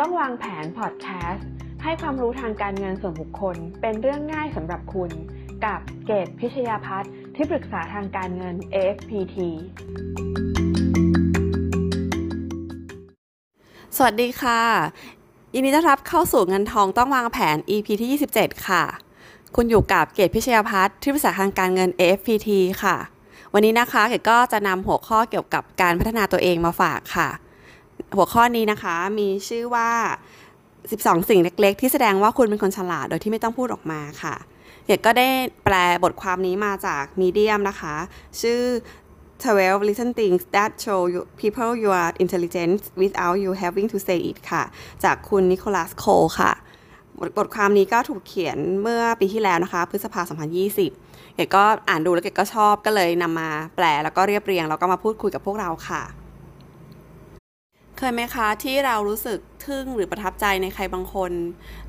ต้องวางแผนพอดแคสต์ให้ความรู้ทางการเงินส่วนบุคคล เป็นเรื่องง่ายสำหรับคุณ กับเกตพิชยาพัฒน์ที่ปรึกษาทางการเงิน AFPT สวัสดีค่ะ ยินดีต้อนรับเข้าสู่เงินทองต้องวางแผน EP ที่ 27 ค่ะ คุณอยู่กับเกตพิชยาพัฒน์ที่ปรึกษาทางการเงิน AFPT ค่ะ วันนี้นะคะเกตก็จะนำหัวข้อเกี่ยวกับการพัฒนาตัวเองมาฝากค่ะ หัวข้อนี้นะคะมีชื่อว่า 12 สิ่งเล็ก ๆ ที่แสดงว่าคุณเป็นคนฉลาดโดยที่ไม่ต้องพูดออกมาค่ะเกก็ได้แปลบทความนี้มาจากมีเดียมนะคะ ชื่อ 12 little things that show you people you are intelligent without you having to say it ค่ะ จากคุณนิโคลัสโคค่ะบทบทความนี้ก็ถูกเขียนเมื่อปีที่แล้วนะคะ พฤษภา 2020 เกดก็อ่านดูแล้วเกดก็ชอบก็เลยนำมาแปลแล้วก็เรียบเรียง แล้วก็มาพูดคุยกับพวกเราค่ะ เคยไหมคะที่เรารู้สึกทึ่งหรือประทับใจในใครบางคน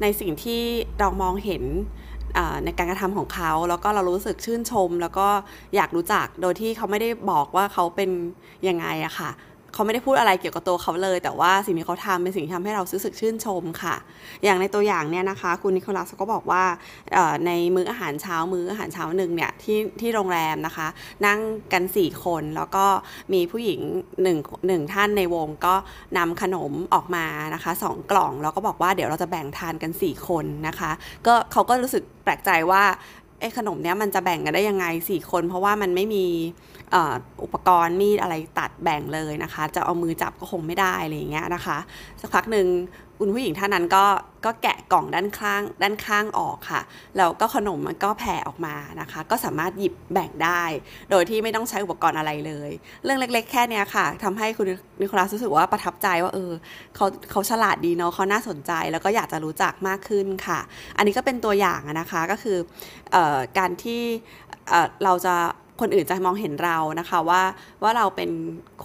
ในสิ่งที่เรามองเห็นในการกระทำของเขา แล้วก็เรารู้สึกชื่นชม แล้วก็อยากรู้จักโดยที่เขาไม่ได้บอกว่าเขาเป็นยังไงอะค่ะ เขาไม่ได้พูดอะไรเกี่ยวกับตัวเขาเลย แต่ว่าสิ่งที่เขาทำเป็นสิ่งที่ทำให้เรารู้สึกชื่นชมค่ะ อย่างในตัวอย่างเนี่ยนะคะ คุณนิโคลัสก็บอกว่าในมื้ออาหารเช้ามื้ออาหารเช้าหนึ่งเนี่ยที่ที่โรงแรมนะคะ นั่งกัน 4 คนแล้วก็มีผู้หญิงหนึ่งหนึ่งท่านในวงก็นำขนมออกมานะคะสองกล่องแล้วก็บอกว่าเดี๋ยวเราจะแบ่งทานกัน 4 คนนะคะ ก็เขาก็รู้สึกแปลกใจว่า อ้ขนมเนี้ยมันจะแบ่งกันได้ยังไง 4 คน เพราะว่ามันไม่มีอุปกรณ์มีดอะไรตัดแบ่งเลยนะคะ จะเอามือจับก็คงไม่ได้อะไรอย่างเงี้ยนะคะ สักพักหนึ่ง คุณผู้หญิงท่านนั้นก็ก็แกะกล่องด้านข้างด้านข้างออกค่ะแล้วก็ขนมมันก็แผ่ออกมานะคะ ก็สามารถหยิบแบ่งได้ โดยที่ไม่ต้องใช้อุปกรณ์อะไรเลย เรื่องเล็ก ๆ แค่นี้ค่ะทำให้คุณนิโคลัสรู้สึกว่าประทับใจว่าเออเขาเขาฉลาดดีเนาะเขาน่าสนใจแล้วก็อยากจะรู้จักมากขึ้นค่ะ อันนี้ก็เป็นตัวอย่างนะคะก็คืออการที่เราจะ คนอื่นจะมองเห็นเรานะคะว่าว่าเราเป็น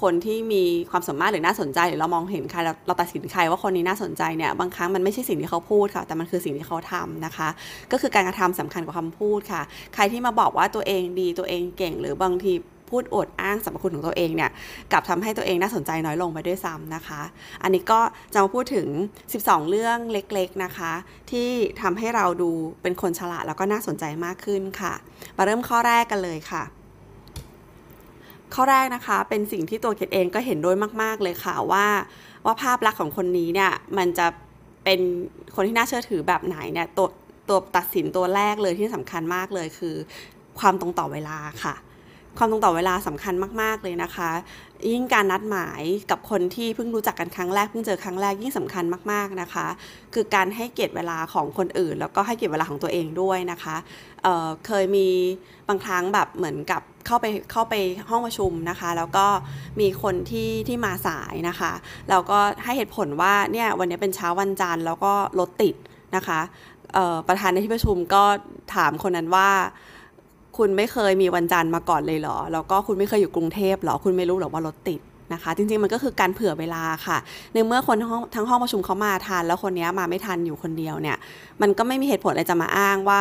คนที่มีความสามารถหรือน่าสนใจ หรือเรามองเห็นใครเราเราตัดสินใครว่าคนนี้น่าสนใจเนี่ยบางครั้งมันไม่ใช่สิ่งที่เขาพูดค่ะ แต่มันคือสิ่งที่เขาทำนะคะ ก็คือการกระทำสำคัญกว่าคำพูดค่ะ ใครที่มาบอกว่าตัวเองดีตัวเองเก่ง หรือบางทีพูดอดอ้างสรรพคุณของตัวเองเนี่ยกลับทำให้ตัวเองน่าสนใจน้อยลงไปด้วยซ้ำนะคะ อันนี้ก็จะมาพูดถึง 12 เรื่องเล็กๆนะคะ ที่ทำให้เราดูเป็นคนฉลาดแล้วก็น่าสนใจมากขึ้นค่ะ มาเริ่มข้อแรกกันเลยค่ะ ข้อแรกนะคะเป็นสิ่งที่ตัวเกดเองก็เห็นด้วยมาก ๆ เลยค่ะว่า ว่าภาพลักษณ์ของคนนี้เนี่ยมันจะเป็นคนที่น่าเชื่อถือแบบไหนเนี่ยตัวตัวตัดสินตัวแรกเลยที่สำคัญมากเลยคือ ความตรงต่อเวลาค่ะ ความตรงต่อเวลาสำคัญมาก ๆ เลยนะคะ ยิ่งการนัดหมายกับคนที่เพิ่งรู้จักกันครั้งแรกเพิ่งเจอครั้งแรกยิ่งสำคัญมากๆนะคะ คือการให้เกียรติเวลาของคนอื่น แล้วก็ให้เกียรติเวลาของตัวเองด้วยนะคะเเคยมีบางครั้งแบบเหมือนกับเข้าไปเข้าไปห้องประชุมนะคะ แล้วก็มีคนที่ที่มาสายนะคะแล้วก็ให้เหตุผลว่าเนี่ยวันนี้เป็นเช้าวันจันทร์แล้วก็รถติดนะคะประธานในที่ประชุมก็ถามคนนั้นว่า คุณไม่เคยมีวันจันทร์มาก่อนเลยเหรอ แล้วก็คุณไม่เคยอยู่กรุงเทพเหรอ คุณไม่รู้หรอว่ารถติดนะคะ จริงๆ มันก็คือการเผื่อเวลาค่ะ ในเมื่อคนทั้งห้องทั้งห้องประชุมเขามาทัน แล้วคนนี้มาไม่ทันอยู่คนเดียวเนี่ย มันก็ไม่มีเหตุผลอะไรจะมาอ้างว่า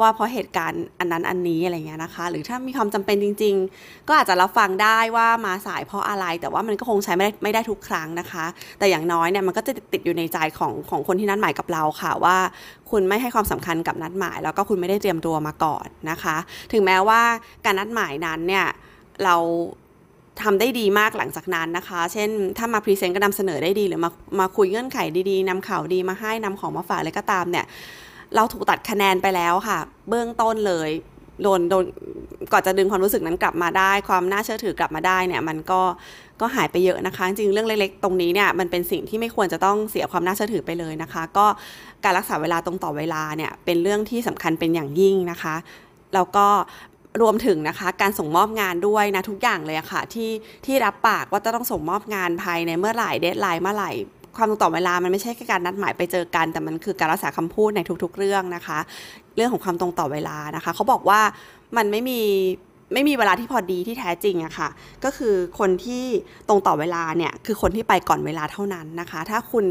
ว่าเพราะเหตุการณ์อันนั้นอันนี้อะไรเงี้ยนะคะ หรือถ้ามีความจำเป็นจริง ๆ ก็อาจจะรับฟังได้ว่ามาสายเพราะอะไร แต่ว่ามันก็คงใช้ไม่ได้ไม่ได้ทุกครั้งนะคะ แต่อย่างน้อยเนี่ยมันก็จะติดอยู่ในใจของของคนที่นัดหมายกับเราค่ะว่า คุณไม่ให้ความสำคัญกับนัดหมาย แล้วก็คุณไม่ได้เตรียมตัวมาก่อนนะคะ ถึงแม้ว่าการนัดหมายนั้นเนี่ยเราทำได้ดีมากหลังจากนั้นนะคะ เช่น ถ้ามา present ก็นำเสนอได้ดี หรือมามาคุยเงื่อนไขดีๆนำข่าวดีมาให้นำของมาฝากอะไรก็ตามเนี่ย เราถูกตัดคะแนนไปแล้วค่ะ เบื้องต้นเลยโดนโดนก่อนจะดึงความรู้สึกนั้นกลับมาได้ ความน่าเชื่อถือกลับมาได้เนี่ยมันก็ก็หายไปเยอะนะคะ จริงเรื่องเล็กๆ ตรงนี้เนี่ยมันเป็นสิ่งที่ไม่ควรจะต้องเสียความน่าเชื่อถือไปเลยนะคะ ก็การรักษาเวลาตรงต่อเวลาเนี่ยเป็นเรื่องที่สำคัญเป็นอย่างยิ่งนะคะแล้วก็รวมถึงนะคะการส่งมอบงานด้วยนะทุกอย่างเลยค่ะที่ที่รับปากว่าจะต้องส่งมอบงานภายในเมื่อไหร่เดทไลน์เมื่อไหร่ ความตรงต่อเวลามันไม่ใช่แค่การนัดหมายไปเจอกัน แต่มันคือการรักษาคำพูดในทุก ๆ เรื่องนะคะ เรื่องของความตรงต่อเวลานะคะเขาบอกว่ามันไม่มีไม่มีเวลาที่พอดีที่แท้จริงอะค่ะ ก็คือคนที่ตรงต่อเวลาเนี่ยคือคนที่ไปก่อนเวลาเท่านั้นนะคะ ถ้าคุณ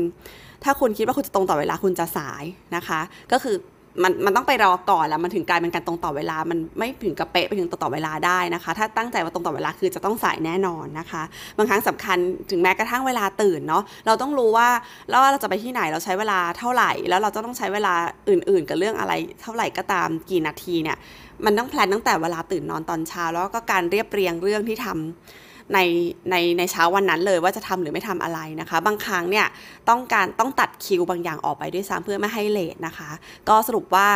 ถ้าคุณคิดว่าคุณจะตรงต่อเวลาคุณจะสายนะคะ ก็คือ มันมันต้องไปรอก่อนแล้วมันถึงกลายเป็นการตรงต่อเวลา มันไม่ถึงกับเป๊ะไปถึงตรงต่อเวลาได้นะคะ ถ้าตั้งใจว่าตรงต่อเวลาคือจะต้องสายแน่นอนนะคะ บางครั้งสำคัญถึงแม้กระทั่งเวลาตื่นเนาะเราต้องรู้ว่าแล้วว่าเราจะไปที่ไหนเราใช้เวลาเท่าไหร่ แล้วเราจะต้องใช้เวลาอื่น ๆ กับเรื่องอะไรเท่าไหร่ก็ตามกี่นาทีเนี่ยมันต้องแพลนตั้งแต่เวลาตื่นนอนตอนเช้าแล้วก็การเรียบเรียงเรื่องที่ทำ ในในในเช้าวันนั้นเลยว่าจะทำหรือไม่ทำอะไรนะคะ บางครั้งเนี่ยต้องการต้องตัดคิวบางอย่างออกไปด้วยซ้ำเพื่อไม่ให้เลทนะคะ ก็สรุปว่า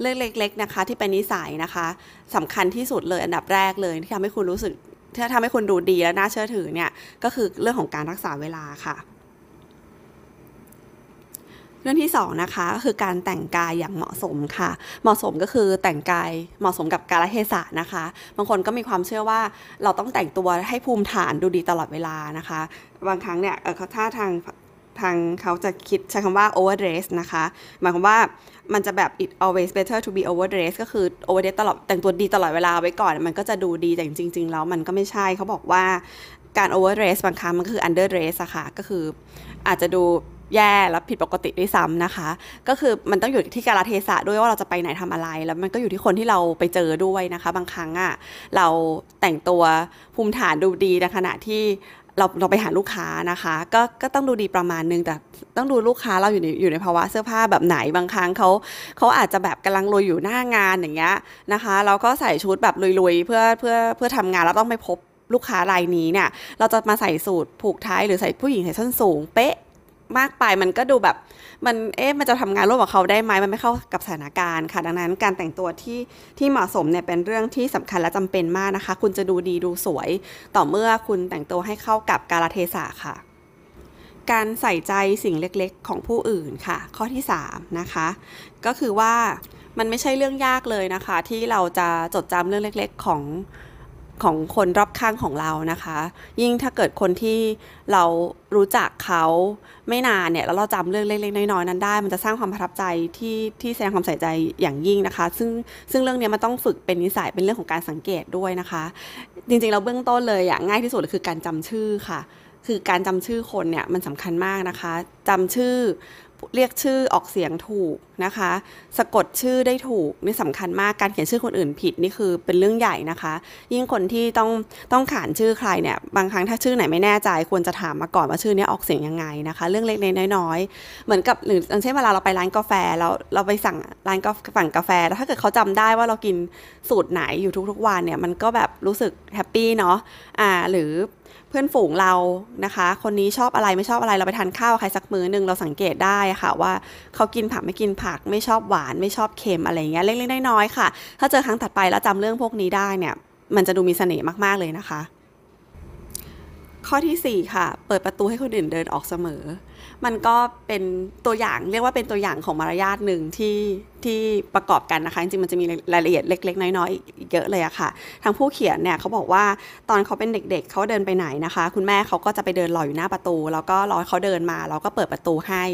เรื่องเล็ก ๆนะคะ ที่เป็นนิสัยนะคะสำคัญที่สุดเลยอันดับแรกเลยที่ทำให้คุณรู้สึกถ้าทำให้คุณดูดีและน่าเชื่อถือเนี่ยก็คือเรื่องของการรักษาเวลาค่ะ รื่องที่สองนะคะก็คือการแต่งกายอย่างเหมาะสมค่ะ เหมาะสมก็คือแต่งกายเหมาะสมกับกาลเทศะนะคะ บางคนก็มีความเชื่อว่าเราต้องแต่งตัวให้ภูมิฐานดูดีตลอดเวลานะคะ บางครั้งเนี่ยเขาถ้าทางทางเขาจะคิดใช้คำว่า overdress นะคะ หมายความว่ามันจะแบบ it always better to be overdress ก็คือ overdress ตลอดแต่งตัวดีตลอดเวลาไว้ก่อน มันก็จะดูดีแต่จริง ๆ แล้วมันก็ไม่ใช่เขาบอกว่าการ overdress บางครั้งมันคือ underdress อะค่ะ ก็คืออาจจะดู แย่แล้วผิดปกติด้วยซ้ำนะคะ ก็คือมันต้องอยู่ที่กาลเทศะด้วยว่าเราจะไปไหนทำอะไร แล้วมันก็อยู่ที่คนที่เราไปเจอด้วยนะคะ บางครั้งอะเราแต่งตัวภูมิฐานดูดีในขณะที่เราเราไปหาลูกค้านะคะ ก็ก็ต้องดูดีประมาณนึงแต่ต้องดูลูกค้าเราอยู่ในอยู่ในภาวะเสื้อผ้าแบบไหนบางครั้งเขาเขาอาจจะแบบกำลังลุยอยู่หน้างานอย่างเงี้ยนะคะแล้วก็ใส่ชุดแบบลุยๆเพื่อเพื่อเพื่อทำงานแล้วต้องไปพบลูกค้ารายนี้เนี่ย เราจะมาใส่สูตรผูกไทยหรือใส่ผู้หญิงใส่ส้นสูงเป๊ะ มากไปมันก็ดูแบบมันเอ๊ะมันจะทำงานร่วมกับเขาได้ไหมมันไม่เข้ากับสถานการณ์ค่ะ ดังนั้นการแต่งตัวที่ที่เหมาะสมเนี่ยเป็นเรื่องที่สำคัญและจำเป็นมากนะคะ คุณจะดูดีดูสวย ต่อเมื่อคุณแต่งตัวให้เข้ากับกาลเทศะค่ะ การใส่ใจสิ่งเล็กๆ ของผู้อื่นค่ะ ข้อที่ 3 นะคะ ก็คือว่ามันไม่ใช่เรื่องยากเลยนะคะ ที่เราจะจดจำเรื่องเล็ก ๆ ของ ของคนรอบข้างของเรานะคะ ยิ่งถ้าเกิดคนที่เรารู้จักเขาไม่นานเนี่ยแล้วเราจำเรื่องเล็กๆน้อยๆนั้นได้ มันจะสร้างความประทับใจที่ที่แสดงความใส่ใจอย่างยิ่งนะคะ ซึ่งซึ่งเรื่องนี้มันต้องฝึกเป็นนิสัยเป็นเรื่องของการสังเกตด้วยนะคะ จริงๆเราเบื้องต้นเลยอย่างง่ายที่สุดคือการจำชื่อค่ะ คือการจำชื่อคนเนี่ยมันสำคัญมากนะคะจำชื่อเรียกชื่อออกเสียงถูก นะคะ สะกดชื่อได้ถูกนี่สำคัญมากการเขียนชื่อคนอื่นผิดนี่คือเป็นเรื่องใหญ่นะคะ ยิ่งคนที่ต้องต้องขานชื่อใครเนี่ยบางครั้งถ้าชื่อไหนไม่แน่ใจ ควรจะถามมาก่อนว่าชื่อนี้ออกเสียงยังไงนะคะ เรื่องเล็กๆน้อยๆเหมือนกับหรืออย่างเช่นเวลาเราไปร้านกาแฟแล้วเราไปสั่งร้านกาแฟั่งกาแฟแล้วถ้าเกิดเขาจำได้ว่าเรากินสูตรไหนอยู่ทุกๆวันเนี่ยมันก็แบบรู้สึกแฮปปี้เนาะอ่าหรือเพื่อนฝูงเรานะคะ คนนี้ชอบอะไรไม่ชอบอะไรเราไปทานข้าวใครสักมื้อหนึ่งเราสังเกตได้ค่ะว่าเขากินผักไม่กินผักไม่ชอบหวานไม่ชอบเค็มอะไรเงี้ยเล็กๆน้อยๆค่ะ ถ้าเจอครั้งถัดไปแล้วจำเรื่องพวกนี้ได้เนี่ย มันจะดูมีเสน่ห์มากๆเลยนะคะ ข้อที่ 4 ค่ะ เปิดประตูให้คนอื่นเดินออกเสมอ มันก็เป็นตัวอย่างเรียกว่าเป็นตัวอย่างของมารยาทหนึ่งที่ที่ประกอบกันนะคะ จริงๆมันจะมีรายละเอียดเล็ก ๆ น้อยๆอีกเยอะเลยอะค่ะ ทางผู้เขียนเนี่ยเขาบอกว่าตอนเขาเป็นเด็ก ๆเขาเดินไปไหนนะคะ คุณแม่เขาก็จะไปเดินรออยู่หน้าประตู แล้วก็รอเขาเดินมาเราก็เปิดประตูให้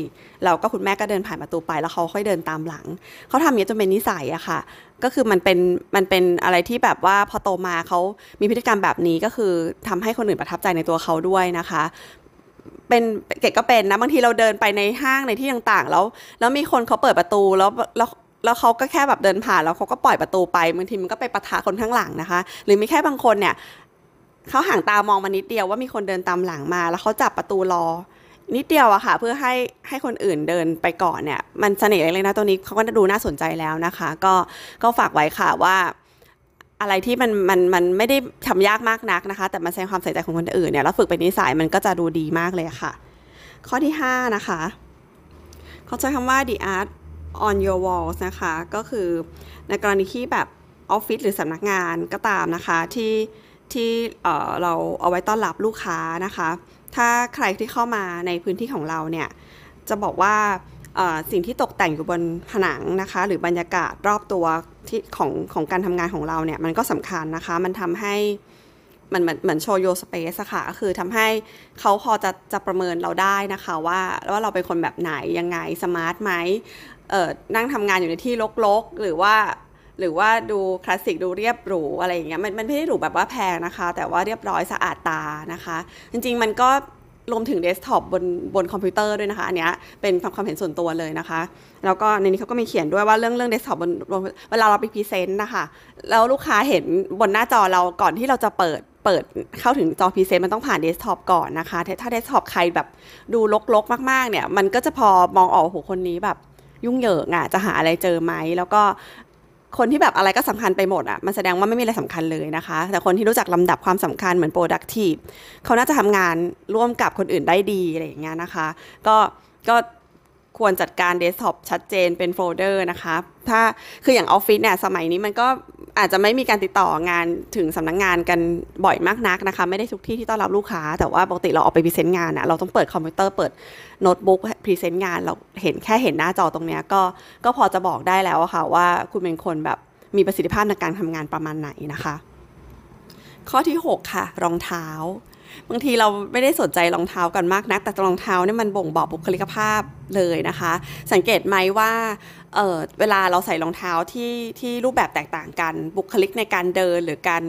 แล้วก็คุณแม่ก็เดินผ่านประตูไปแล้วเขาค่อยเดินตามหลังเขาทำอย่างนี้จนเป็นนิสัยอะค่ะ ก็คือมันเป็นมันเป็นอะไรที่แบบว่าพอโตมาเขามีพฤติกรรมแบบนี้ก็คือทำให้คนอื่นประทับใจในตัวเขาด้วยนะคะเป็นเกดก็เป็นนะบางทีเราเดินไปในห้างในที่ต่างๆ แล้วแล้วมีคนเขาเปิดประตูแล้วแล้วแล้วเขาก็แค่แบบเดินผ่านแล้วเขาก็ปล่อยประตูไปบางทีมันก็ไปปะทะคนข้างหลังนะคะ หรือมีแค่บางคนเนี่ยเขาห่างตามองมานิดเดียวว่ามีคนเดินตามหลังมา แล้วเขาจับประตูรอ นิดเดียวอะค่ะ เพื่อให้ให้คนอื่นเดินไปก่อนเนี่ย มันเสน่ห์เลยนะตัวนี้เขาก็ดูน่าสนใจแล้วนะคะ ก็ก็ฝากไว้ค่ะว่าอะไรที่มันมันมันไม่ได้ทำยากมากนักนะคะ แต่มันแสดงความใส่ใจของคนอื่นเนี่ยแล้วฝึกเป็นนิสัยมันก็จะดูดีมากเลยค่ะ ข้อที่ 5 นะคะเขาใช้คำว่า the art on your walls นะคะ ก็คือในกรณีที่แบบออฟฟิศหรือสำนักงานก็ตามนะคะที่ที่เเราเอาไว้ต้อนรับลูกค้านะคะ ถ้าใครที่เข้ามาในพื้นที่ของเราเนี่ยจะบอกว่าสิ่งที่ตกแต่งอยู่บนผนังนะคะ หรือบรรยากาศรอบตัวที่ของของการทำงานของเราเนี่ยมันก็สำคัญนะคะ มันทำให้มันเหมือนเหมือน show your space อะค่ะก็คือทำให้เขาพอจะจะประเมินเราได้นะคะว่าว่าเราเป็นคนแบบไหนยังไง smart ไหมเออนั่งทำงานอยู่ในที่รกๆ หรือว่า หรือว่าดูคลาสสิกดูเรียบหรูอะไรอย่างเงี้ยมันมันไม่ได้หรูแบบว่าแพงนะคะ แต่ว่าเรียบร้อยสะอาดตานะคะ จริง ๆ มันก็รวมถึงเดสก์ท็อปบนบนคอมพิวเตอร์ด้วยนะคะ อันเนี้ยเป็นความเห็นส่วนตัวเลยนะคะ แล้วก็ในนี้เขาก็มีเขียนด้วยว่าเรื่องเรื่องเดสก์ท็อปบนบนเวลาเราไป present นะคะแล้วลูกค้าเห็นบนหน้าจอเราก่อนที่เราจะเปิดเปิดเข้าถึงจอ present มันต้องผ่านเดสก์ท็อปก่อนนะคะ ถ้าเดสก์ท็อปใครแบบดูรกๆ มากๆเนี่ย มันก็จะพอมองออกโอ้โหคนนี้แบบยุ่งเหยิงอะจะหาอะไรเจอไหม แล้วก็ คนที่แบบอะไรก็สำคัญไปหมดอะมันแสดงว่าไม่มีอะไรสำคัญเลยนะคะ แต่คนที่รู้จักลำดับความสำคัญเหมือน productive เขาน่าจะทำงานร่วมกับคนอื่นได้ดีอะไรอย่างเงี้ยนะคะ ก็ก็ ควรจัดการเดสก์ท็อปชัดเจนเป็นโฟลเดอร์นะคะ ถ้าคืออย่างออฟฟิศเนี่ยสมัยนี้มันก็อาจจะไม่มีการติดต่องานถึงสำนักงงานกันบ่อยมากนักนะคะ ไม่ได้ทุกที่ที่ต้อนรับลูกค้า แต่ว่าปกติเราออกไป present งานอะเราต้องเปิดคอมพิวเตอร์เปิดโน้ตบุ๊ก present งานเราเห็นแค่เห็นหน้าจอตรงเนี้ยก็ก็พอจะบอกได้แล้วค่ะว่าคุณเป็นคนแบบมีประสิทธิภาพในการทำงานประมาณไหนนะคะ ข้อที่ 6 ค่ะ รองเท้า บางทีเราไม่ได้สนใจรองเท้ากันมากนัก แต่รองเท้าเนี่ยมันบ่งบอกบุคลิกภาพเลยนะคะ สังเกตไหมว่าเวลาเราใส่รองเท้าที่ที่รูปแบบแตกต่างกัน บุคลิกในการเดินหรือการ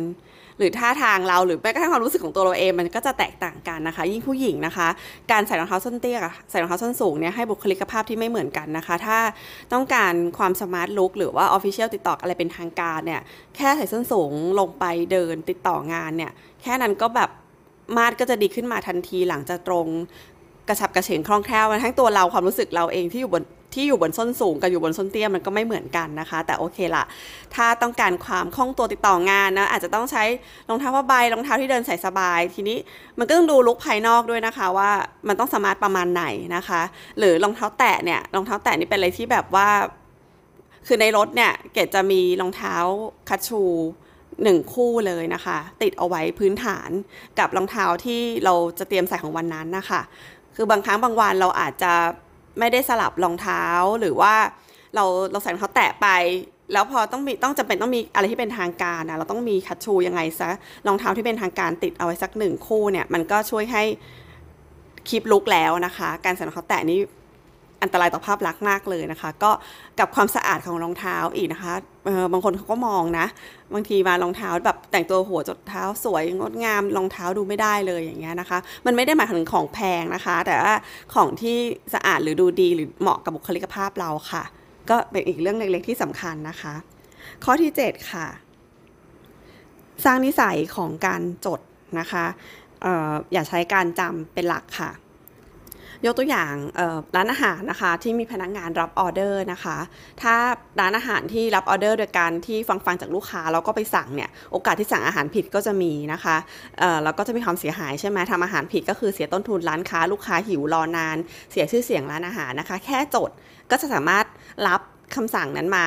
หรือท่าทางเราหรือแม้กระทั่งความรู้สึกของตัวเราเองมันก็จะแตกต่างกันนะคะ ยิ่งผู้หญิงนะคะ การใส่รองเท้าส้นเตี้ยใส่รองเท้าส้นสูงเนี่ยให้บุคลิกภาพที่ไม่เหมือนกันนะคะ ถ้าต้องการความ smart look หรือว่า official ติดต่ออะไรเป็นทางการเนี่ยแค่ใส่ส้นสูงลงไปเดินติดต่องานเนี่ยแค่นั้นก็แบบ มาดก็จะดีขึ้นมาทันทีหลังจากตรงกระชับกระเฉงคล่องแคล่วทั้งตัวเราความรู้สึกเราเองที่อยู่บนที่อยู่บนส้นสูงกับอยู่บนส้นเตี้ยมันก็ไม่เหมือนกันนะคะ แต่โอเคละถ้าต้องการความคล่องตัวติดต่องานนะอาจจะต้องใช้รองเท้าผ้าใบรองเท้าที่เดินใส่สบาย ทีนี้มันก็ต้องดูลุคภายนอกด้วยนะคะ ว่ามันต้องสมาร์ทประมาณไหนนะคะ หรือรองเท้าแตะเนี่ยรองเท้าแตะนี่เป็นอะไรที่แบบว่า คือในรถเนี่ยเกดจะมีรองเท้าคัชชู หนึ่งคู่เลยนะคะ ติดเอาไว้พื้นฐานกับรองเท้าที่เราจะเตรียมใส่ของวันนั้นนะคะ คือบางครั้งบางวันเราอาจจะไม่ได้สลับรองเท้าหรือว่าเราเราใส่รองเท้าแตะไป แล้วพอต้องมีต้องจำเป็นต้องมีอะไรที่เป็นทางการนะเราต้องมีคัชชูยังไงซะรองเท้าที่เป็นทางการติดเอาไว้สักหนึ่งคู่เนี่ยมันก็ช่วยให้คีปลุกแล้วนะคะ การใส่รองเท้าแตะนี่ อันตรายต่อภาพลักษณ์มากเลยนะคะ ก็กับความสะอาดของรองเท้าอีกนะคะบางคนเขาก็มองนะ บางทีมารองเท้าแบบแต่งตัวหัวจดเท้าสวยงดงามรองเท้าดูไม่ได้เลยอย่างเงี้ยนะคะ มันไม่ได้หมายถึงของแพงนะคะ แต่ว่าของที่สะอาดหรือดูดีหรือเหมาะกับบุคลิกภาพเราค่ะ ก็เป็นอีกเรื่องเล็กๆที่สำคัญนะคะ ข้อที่ 7 ค่ะ สร้างนิสัยของการจดนะคะอออย่าใช้การจำเป็นหลักค่ะ ยกตัวอย่างร้านอาหารนะคะที่มีพนักงานรับออเดอร์นะคะ ถ้าร้านอาหารที่รับออเดอร์โดยการที่ฟังฟังจากลูกค้าแล้วก็ไปสั่งเนี่ยโอกาสที่สั่งอาหารผิดก็จะมีนะคะแล้วก็จะมีความเสียหายใช่ไหมทำอาหารผิดก็คือเสียต้นทุนร้านค้าลูกค้าหิวรอนาน เสียชื่อเสียงร้านอาหารนะคะ แค่จดก็จะสามารถรับ คำสั่งนั้นมา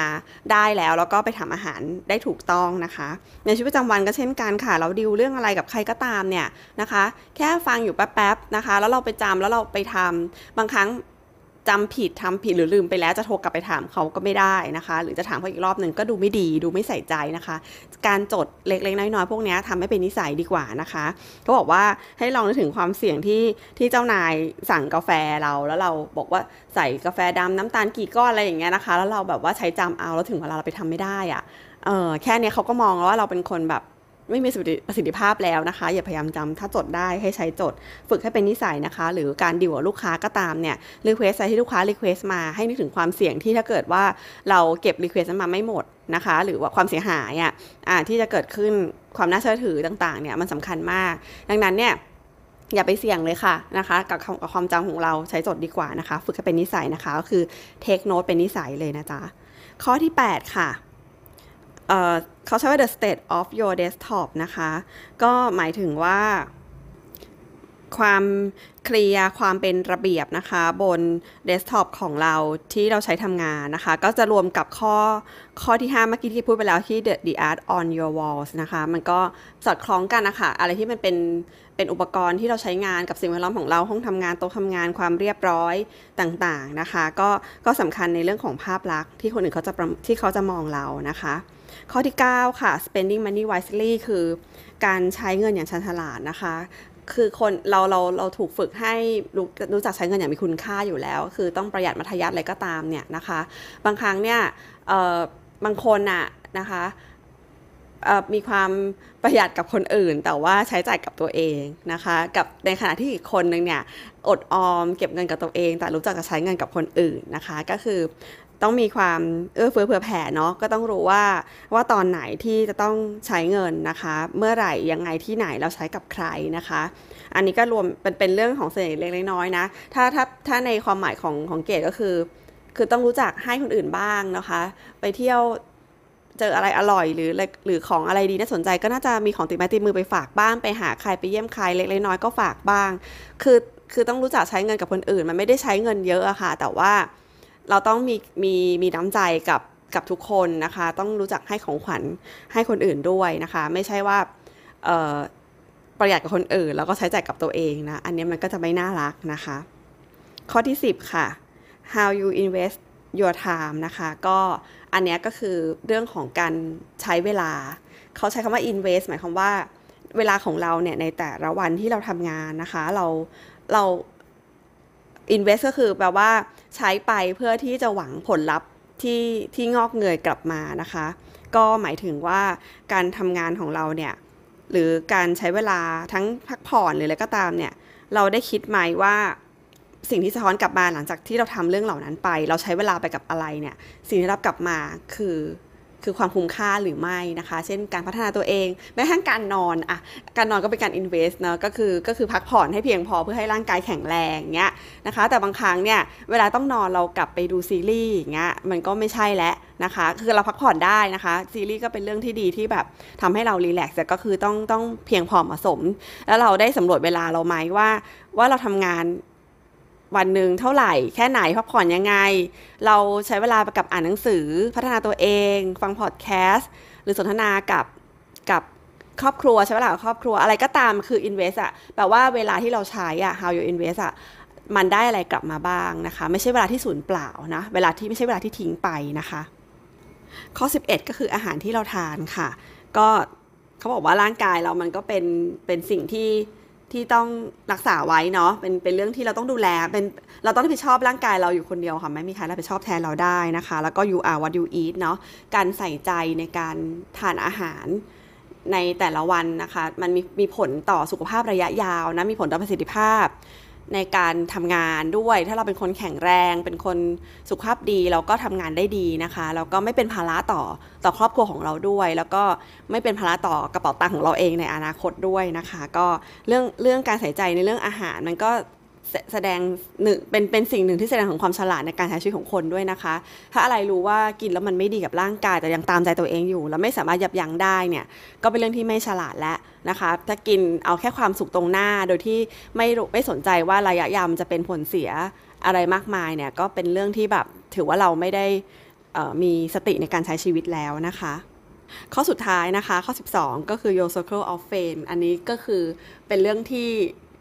ได้แล้ว แล้วก็ไปทำอาหารได้ถูกต้องนะคะ ในชีวิตประจำวันก็เช่นกันค่ะ เราดิวเรื่องอะไรกับใครก็ตามเนี่ยนะคะ แค่ฟังอยู่แป๊บๆนะคะ แล้วเราไปจำแล้วเราไปทำบางครั้ง จำผิดทำผิดหรือลืมไปแล้วจะโทรกลับไปถามเขาก็ไม่ได้นะคะ หรือจะถามเขาอีกรอบหนึ่งก็ดูไม่ดี ดูไม่ใส่ใจนะคะ การจดเล็กๆน้อยๆพวกนี้ทำให้เป็นนิสัยดีกว่านะคะเขาบอกว่าให้ลองนึกถึงความเสี่ยงที่ที่เจ้านายสั่งกาแฟเราแล้วเราบอกว่าใส่กาแฟดำน้ำตาลกี่ก้อนอะไรอย่างเงี้ยนะคะ แล้วเราแบบว่าใช้จำเอาแล้วถึงเวลาเราไปทำไม่ได้อะเออแค่นี้เขาก็มองว่าเราเป็นคนแบบ ไม่มีประสิทธิภาพแล้วนะคะ อย่าพยายามจำถ้าจดได้ให้ใช้จด ฝึกให้เป็นนิสัยนะคะ หรือการดิวกับลูกค้าก็ตามเนี่ย request อะไรที่ลูกค้า request มาให้นึกถึงความเสี่ยงที่ถ้าเกิดว่าเราเก็บ request มาไม่หมดนะคะ หรือว่าความเสียหายอะที่จะเกิดขึ้นความน่าเชื่อถือต่างๆเนี่ยมันสำคัญมาก ดังนั้นเนี่ยอย่าไปเสี่ยงเลยค่ะนะคะกับกับความจำของเราใช้จดดีกว่านะคะ ฝึกให้เป็นนิสัยนะคะก็คือเทคโนตเป็นนิสัยเลยนะจ๊ะข้อที่ 8 ค่ะ เขาใช้ว่า the state of your desktop นะคะ ก็หมายถึงว่า ความเคลียร์ความเป็นระเบียบนะคะ บนเดสก์ท็อปของเราที่เราใช้ทำงานนะคะ ก็จะรวมกับข้อข้อที่ 5 เมื่อกี้ที่พูดไปแล้วที่ the, the art on your walls นะคะ มันก็สอดคล้องกันนะคะ อะไรที่มันเป็นเป็นอุปกรณ์ที่เราใช้งานกับสิ่งแวดล้อมของเราห้องทำงานโต๊ะทำงานความเรียบร้อยต่างๆนะคะ ก็ก็สำคัญในเรื่องของภาพลักษณ์ที่คนอื่นเขาจะที่เขาจะมองเรานะคะ ข้อที่ 9 ค่ะ spending money wisely คือการใช้เงินอย่างฉลาดนะคะ คือคนเราเราเราถูกฝึกให้รู้รู้จักใช้เงินอย่างมีคุณค่าอยู่แล้ว คือต้องประหยัดมัธยัติอะไรก็ตามเนี่ยนะคะ บางครั้งเนี่ยบางคนน่ะนะคะเอ่อมีความประหยัดกับคนอื่น แต่ว่าใช้จ่ายกับตัวเองนะคะ กับในขณะที่อีกคนนึงเนี่ยอดออมเก็บเงินกับตัวเอง แต่รู้จักจะใช้เงินกับคนอื่นนะคะ ก็คือ ต้องมีความเอื้อเฟื้อเผื่อแผ่เนาะก็ต้องรู้ว่าว่าตอนไหนที่จะต้องใช้เงินนะคะ เมื่อไหร่ยังไงที่ไหนเราใช้กับใครนะคะ อันนี้ก็รวมเป็นเป็นเรื่องของเสน่ห์เล็กๆน้อยๆนะถ้าถ้าถ้าในความหมายของของเกดก็คือ คือต้องรู้จักให้คนอื่นบ้างนะคะ ไปเที่ยวเจออะไรอร่อยหรือหรือของอะไรดีน่าสนใจก็น่าจะมีของติดไม้ติดมือไปฝากบ้างไปหาใครไปเยี่ยมใครเล็กๆน้อยก็ฝากบ้าง คือคือต้องรู้จักใช้เงินกับคนอื่น มันไม่ได้ใช้เงินเยอะอะค่ะ แต่ว่า เราต้องมีมีมีน้ำใจกับกับทุกคนนะคะ ต้องรู้จักให้ของขวัญให้คนอื่นด้วยนะคะ ไม่ใช่ว่าประหยัดกับคนอื่น แล้วก็ใช้จ่ายกับตัวเองนะอันนี้มันก็จะไม่น่ารักนะคะ ข้อที่ 10 ค่ะ how you invest your time นะคะก็อันนี้ก็คือเรื่องของการใช้เวลา เขาใช้คำว่า invest หมายความว่าเวลาของเราเนี่ยในแต่ละวันที่เราทำงานนะคะ เราเรา invest ก็คือแปลว่า ใช้ไปเพื่อที่จะหวังผลลัพธ์ที่ที่งอกเงยกลับมานะคะ ก็หมายถึงว่าการทำงานของเราเนี่ยหรือการใช้เวลาทั้งพักผ่อนหรืออะไรก็ตามเนี่ยเราได้คิดไหมว่าสิ่งที่สะท้อนกลับมาหลังจากที่เราทำเรื่องเหล่านั้นไป เราใช้เวลาไปกับอะไรเนี่ย สิ่งที่รับกลับมาคือ คือความคุ้มค่าหรือไม่นะคะ เช่นการพัฒนาตัวเอง แม้ทั่งการนอนอะการนอนก็เป็นการ invest เนอะก็คือก็คือพักผ่อนให้เพียงพอเพื่อให้ร่างกายแข็งแรงเงี้ยนะคะ แต่บางครั้งเนี่ยเวลาต้องนอนเรากลับไปดูซีรีส์อย่างเงี้ยมันก็ไม่ใช่แล้วนะคะ คือเราพักผ่อนได้นะคะ ซีรีส์ก็เป็นเรื่องที่ดีที่แบบทำให้เรารีแลกซ์แต่ก็คือต้องต้องเพียงพอเหมาะสม แล้วเราได้สำรวจเวลาเราไหมว่า ว่าเราทำงาน วันหนึ่งเท่าไหร่แค่ไหนพักผ่อนยังไง เราใช้เวลาไปกับอ่านหนังสือ พัฒนาตัวเอง ฟังพอดแคสต์หรือสนทนากับกับครอบครัวใช้เวลากับครอบครัวอะไรก็ตามคือ invest อะแปลว่าเวลาที่เราใช้อะ how you invest อะมันได้อะไรกลับมาบ้างนะคะ ไม่ใช่เวลาที่สูญเปล่านะ เวลาที่ไม่ใช่เวลาที่ทิ้งไปนะคะ ข้อ 11 ก็คืออาหารที่เราทานค่ะ ก็เขาบอกว่าร่างกายเรามันก็เป็นเป็นสิ่งที่ ที่ต้องรักษาไว้เนาะเป็นเป็นเรื่องที่เราต้องดูแลเป็นเราต้องรับผิดชอบร่างกายเราอยู่คนเดียวค่ะไม่มีใครรับผิดชอบแทนเราได้นะคะ แล้วก็ you are what you eat เนาะการใส่ใจในการทานอาหารในแต่ละวันนะคะ มันมีมีผลต่อสุขภาพระยะยาวนะมีผลต่อประสิทธิภาพ ในการทำงานด้วย ถ้าเราเป็นคนแข็งแรง เป็นคนสุขภาพดี เราก็ทำงานได้ดีนะคะแล้วก็ไม่เป็นภาระต่อต่อครอบครัวของเราด้วย แล้วก็ไม่เป็นภาระต่อกระเป๋าตังค์ของเราเองในอนาคตด้วยนะคะ ก็เรื่องเรื่องการใส่ใจในเรื่องอาหารมันก็ แสดงหนึ่งเป็นเป็นสิ่งหนึ่งที่แสดงของความฉลาดในการใช้ชีวิตของคนด้วยนะคะ ถ้าอะไรรู้ว่ากินแล้วมันไม่ดีกับร่างกายแต่ยังตามใจตัวเองอยู่ แล้วไม่สามารถยับยั้งได้เนี่ยก็เป็นเรื่องที่ไม่ฉลาดแล้วนะคะถ้ากินเอาแค่ความสุขตรงหน้าโดยที่ไม่ไม่สนใจว่าระยะยาวมันจะเป็นผลเสียอะไรมากมายเนี่ยก็เป็นเรื่องที่แบบถือว่าเราไม่ได้มีสติในการใช้ชีวิตแล้วนะคะข้อสุดท้ายนะคะ ข้อ 12 ก็คือ your circle of fame อันนี้ก็คือเป็นเรื่องที่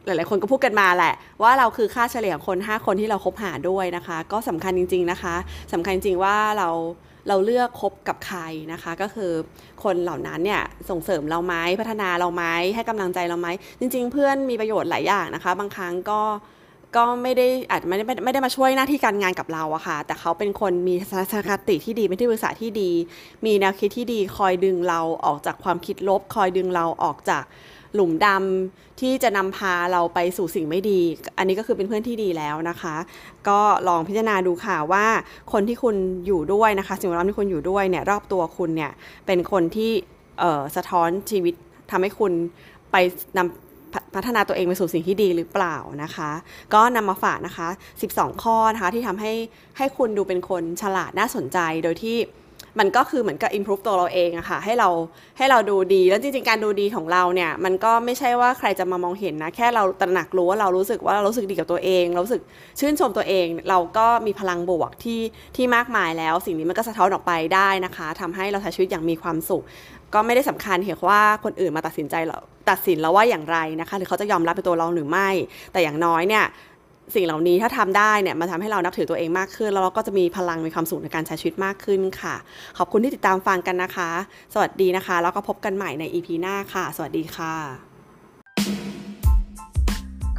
หลาย ๆ คนก็พูดกันมาแหละ ว่าเราคือค่าเฉลี่ยคน 5 คนที่เราคบหาด้วยนะคะ ก็สำคัญจริง ๆ นะคะสำคัญจริงว่าเราเราเลือกคบกับใครนะคะ ก็คือคนเหล่านั้นเนี่ยส่งเสริมเราไหมพัฒนาเราไหมให้กำลังใจเราไหมจริง ๆ เพื่อนมีประโยชน์หลายอย่างนะคะ บางครั้งก็ก็ไม่ได้อาจไม่ได้ไม่ไม่ได้มาช่วยหน้าที่การงานกับเราอะค่ะ แต่เขาเป็นคนมีทัศนคติที่ดีเป็นที่ปรึกษาที่ดี มีแนวคิดที่ดีคอยดึงเราออกจากความคิดลบ คอยดึงเราออกจาก หลุมดำที่จะนำพาเราไปสู่สิ่งไม่ดี อันนี้ก็คือเป็นเพื่อนที่ดีแล้วนะคะ ก็ลองพิจารณาดูค่ะว่าคนที่คุณอยู่ด้วยนะคะ สิ่งแวดล้อมที่คุณอยู่ด้วยเนี่ยรอบตัวคุณเนี่ยเป็นคนที่สะท้อนชีวิตทำให้คุณไปนำพัพัฒนาตัวเองไปสู่สิ่งที่ดีหรือเปล่านะคะ ก็นำมาฝากนะคะ 12 ข้อนะคะที่ทำให้ให้คุณดูเป็นคนฉลาดน่าสนใจโดยที่ มันก็คือเหมือนกับ improve ตัวเราเองอะค่ะให้เราให้เราดูดี แล้วจริงๆ การดูดีของเราเนี่ย มันก็ไม่ใช่ว่าใครจะมามองเห็นนะ แค่เราตระหนักรู้ว่าเรารู้สึกว่าเรารู้สึกดีกับตัวเองเรารู้สึกชื่นชมตัวเอง เราก็มีพลังบวกที่ที่มากมายแล้ว สิ่งนี้มันก็สะท้อนออกไปได้นะคะทำให้เราใช้ชีวิตอย่างมีความสุข ก็ไม่ได้สำคัญเห็นว่าคนอื่นมาตัดสินใจเราตัดสินเราว่าอย่างไรนะคะ หรือเขาจะยอมรับในตัวเราหรือไม่ แต่อย่างน้อยเนี่ย สิ่งเหล่านี้ถ้าทำได้เนี่ยมันทำให้เรานับถือตัวเองมากขึ้น แล้วเราก็จะมีพลังมีความสุขในการใช้ชีวิตมากขึ้นค่ะ ขอบคุณที่ติดตามฟังกันนะคะ สวัสดีนะคะ แล้วก็พบกันใหม่ใน EP หน้าค่ะ สวัสดีค่ะ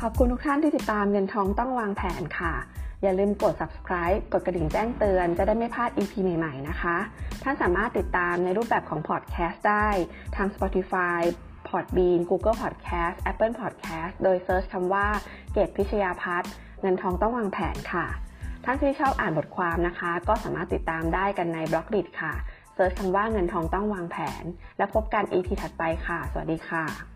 ขอบคุณทุกท่านที่ติดตามเงินทองต้องวางแผนค่ะ อย่าลืมกด subscribe กดกระดิ่งแจ้งเตือนจะได้ไม่พลาด EP ใหม่ ๆ นะคะ ท่านสามารถติดตามในรูปแบบของ podcast ได้ทาง Spotify Podbean Google Podcast Apple Podcast โดย search คำว่าเกตพิชยาพัฒน์เงินทองต้องวางแผนค่ะ ท่านที่ชอบอ่านบทความนะคะ ก็สามารถติดตามได้กันใน Blockdit ค่ะ search คำว่าเงินทองต้องวางแผน และพบกัน EP ถัดไปค่ะ สวัสดีค่ะ